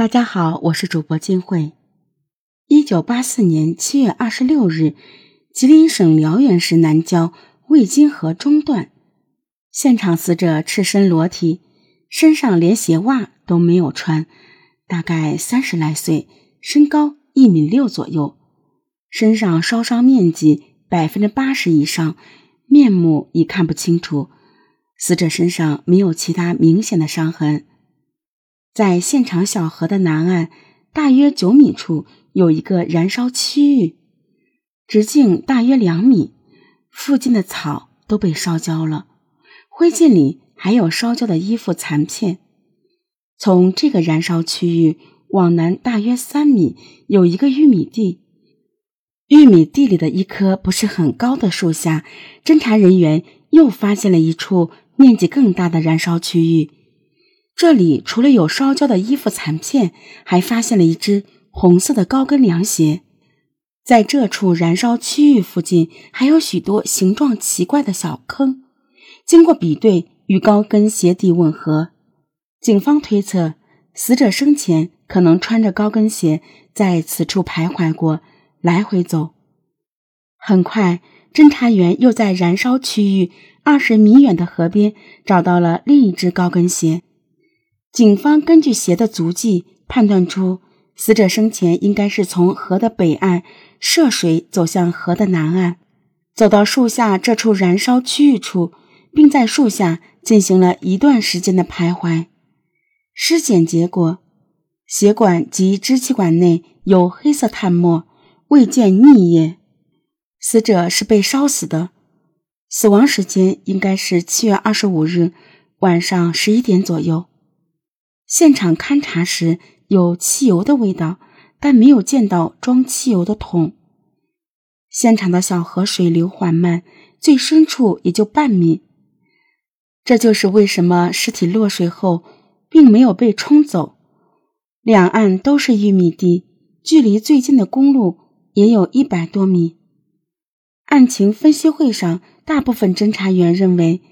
大家好，我是主播金慧。一九八四年七月二十六日，吉林省辽源市南郊渭金河中段，现场死者赤身裸体，身上连鞋袜都没有穿，大概三十来岁，身高一米六左右，身上烧伤面积百分之八十以上，面目已看不清楚。死者身上没有其他明显的伤痕。在现场小河的南岸，大约九米处有一个燃烧区域，直径大约两米，附近的草都被烧焦了，灰烬里还有烧焦的衣服残片。从这个燃烧区域往南大约三米，有一个玉米地，玉米地里的一棵不是很高的树下，侦查人员又发现了一处。面积更大的燃烧区域，这里除了有烧焦的衣服残片，还发现了一只红色的高跟凉鞋。在这处燃烧区域附近，还有许多形状奇怪的小坑，经过比对与高跟鞋底吻合。警方推测，死者生前可能穿着高跟鞋在此处徘徊过，来回走。很快，侦查员又在燃烧区域。二十米远的河边找到了另一只高跟鞋。警方根据鞋的足迹判断出，死者生前应该是从河的北岸涉水走向河的南岸，走到树下这处燃烧区域处，并在树下进行了一段时间的徘徊。尸检结果，血管及支气管内有黑色炭末，未见溺液，死者是被烧死的。死亡时间应该是七月二十五日晚上十一点左右。现场勘查时有汽油的味道，但没有见到装汽油的桶。现场的小河水流缓慢，最深处也就半米。这就是为什么尸体落水后并没有被冲走。两岸都是玉米地，距离最近的公路也有一百多米。案情分析会上。大部分侦查员认为，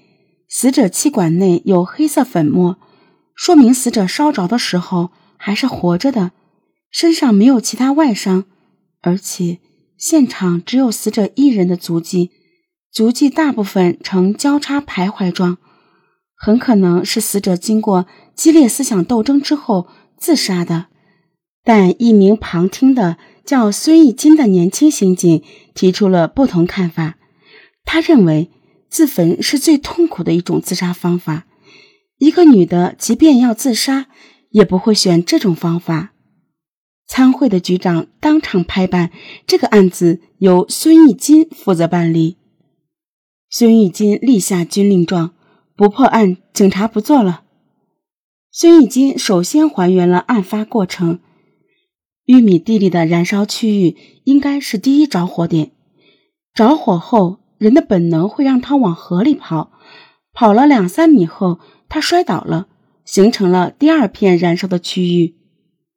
死者气管内有黑色粉末，说明死者烧着的时候还是活着的，身上没有其他外伤，而且现场只有死者一人的足迹，足迹大部分呈交叉徘徊状，很可能是死者经过激烈思想斗争之后自杀的。但一名旁听的叫孙义金的年轻刑警提出了不同看法。他认为自焚是最痛苦的一种自杀方法。一个女的即便要自杀，也不会选这种方法。参会的局长当场拍板，这个案子由孙义金负责办理。孙义金立下军令状：不破案，警察不做了。孙义金首先还原了案发过程。玉米地里的燃烧区域应该是第一着火点，着火后。人的本能会让他往河里跑，跑了两三米后，他摔倒了，形成了第二片燃烧的区域。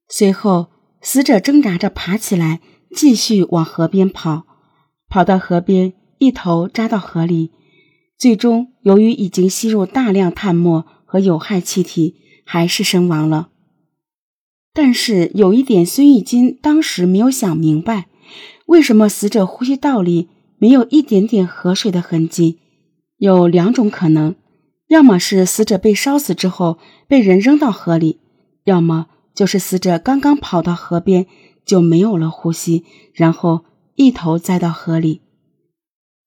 随后，死者挣扎着爬起来，继续往河边跑，跑到河边，一头扎到河里。最终，由于已经吸入大量炭末和有害气体，还是身亡了。但是有一点，孙玉金当时没有想明白，为什么死者呼吸道里。没有一点点河水的痕迹，有两种可能：要么是死者被烧死之后被人扔到河里，要么就是死者刚刚跑到河边就没有了呼吸，然后一头栽到河里。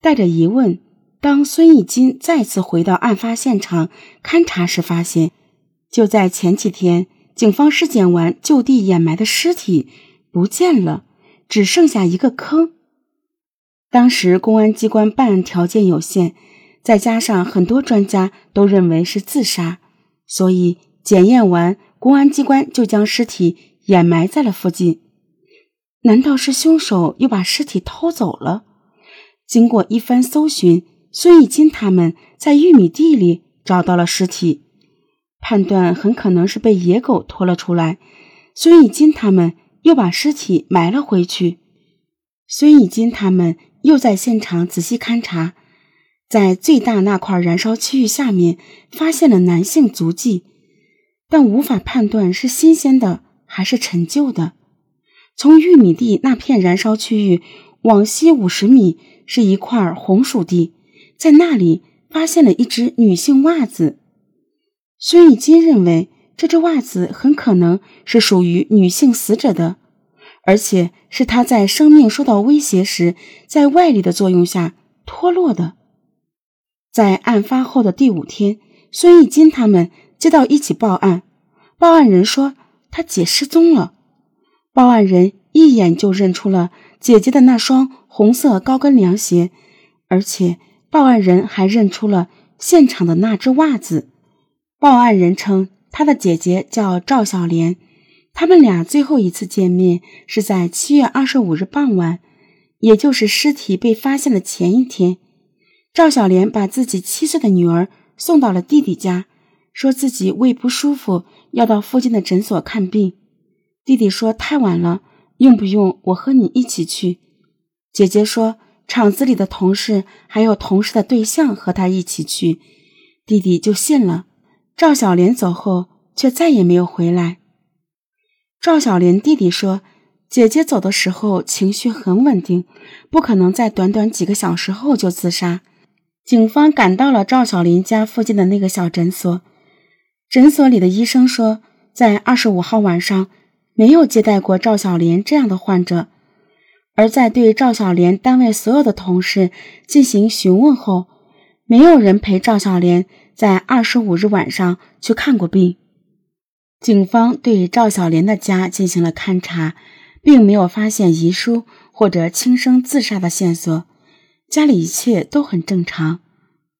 带着疑问，当孙义金再次回到案发现场勘查时，发现就在前几天，警方尸检完就地掩埋的尸体不见了，只剩下一个坑。当时公安机关办案条件有限，再加上很多专家都认为是自杀，所以检验完，公安机关就将尸体掩埋在了附近。难道是凶手又把尸体偷走了？经过一番搜寻，孙义金他们在玉米地里找到了尸体，判断很可能是被野狗拖了出来。孙义金他们又把尸体埋了回去。孙义金他们。又在现场仔细勘查，在最大那块燃烧区域下面发现了男性足迹，但无法判断是新鲜的还是陈旧的。从玉米地那片燃烧区域往西五十米是一块红薯地，在那里发现了一只女性袜子。孙玉金认为这只袜子很可能是属于女性死者的，而且是她在生命受到威胁时，在外力的作用下脱落的。在案发后的第五天，孙玉金他们接到一起报案，报案人说他姐失踪了。报案人一眼就认出了姐姐的那双红色高跟凉鞋，而且报案人还认出了现场的那只袜子。报案人称他的姐姐叫赵小莲，他们俩最后一次见面是在七月二十五日傍晚，也就是尸体被发现的前一天。赵小莲把自己七岁的女儿送到了弟弟家，说自己胃不舒服，要到附近的诊所看病。弟弟说：“太晚了，用不用我和你一起去？”姐姐说：“厂子里的同事还有同事的对象和他一起去。”弟弟就信了。赵小莲走后，却再也没有回来。赵小莲弟弟说：“姐姐走的时候情绪很稳定，不可能在短短几个小时后就自杀。”警方赶到了赵小莲家附近的那个小诊所，诊所里的医生说，在二十五号晚上。没有接待过赵小莲这样的患者，而在对赵小莲单位所有的同事进行询问后，没有人陪赵小莲在二十五日晚上去看过病。警方对赵小莲的家进行了勘查，并没有发现遗书或者轻生自杀的线索，家里一切都很正常。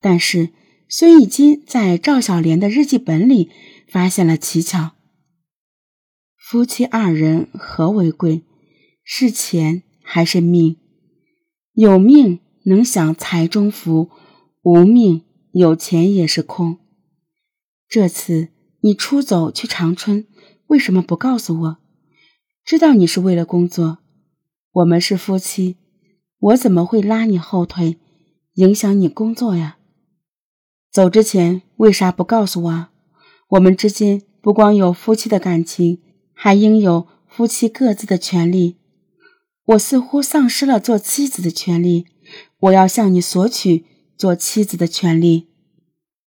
但是孙义金在赵小莲的日记本里发现了蹊跷。夫妻二人何为贵？是钱还是命？有命能享财中福，无命有钱也是空。这次你出走去长春，为什么不告诉我？知道你是为了工作，我们是夫妻，我怎么会拉你后腿，影响你工作呀？走之前为啥不告诉我？我们之间不光有夫妻的感情。还应有夫妻各自的权利。我似乎丧失了做妻子的权利，我要向你索取做妻子的权利。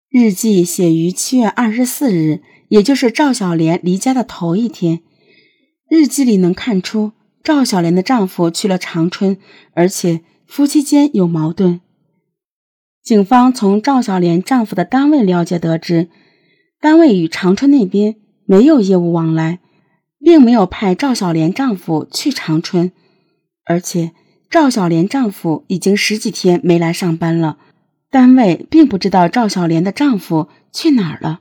日记写于七月二十四日，也就是赵小莲离家的头一天。日记里能看出赵小莲的丈夫去了长春，而且夫妻间有矛盾。警方从赵小莲丈夫的单位了解得知，单位与长春那边没有业务往来。并没有派赵小莲丈夫去长春，而且赵小莲丈夫已经十几天没来上班了，单位并不知道赵小莲的丈夫去哪儿了。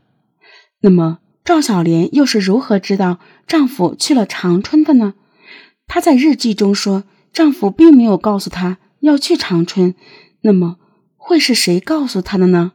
那么赵小莲又是如何知道丈夫去了长春的呢？她在日记中说，丈夫并没有告诉她要去长春，那么会是谁告诉她的呢？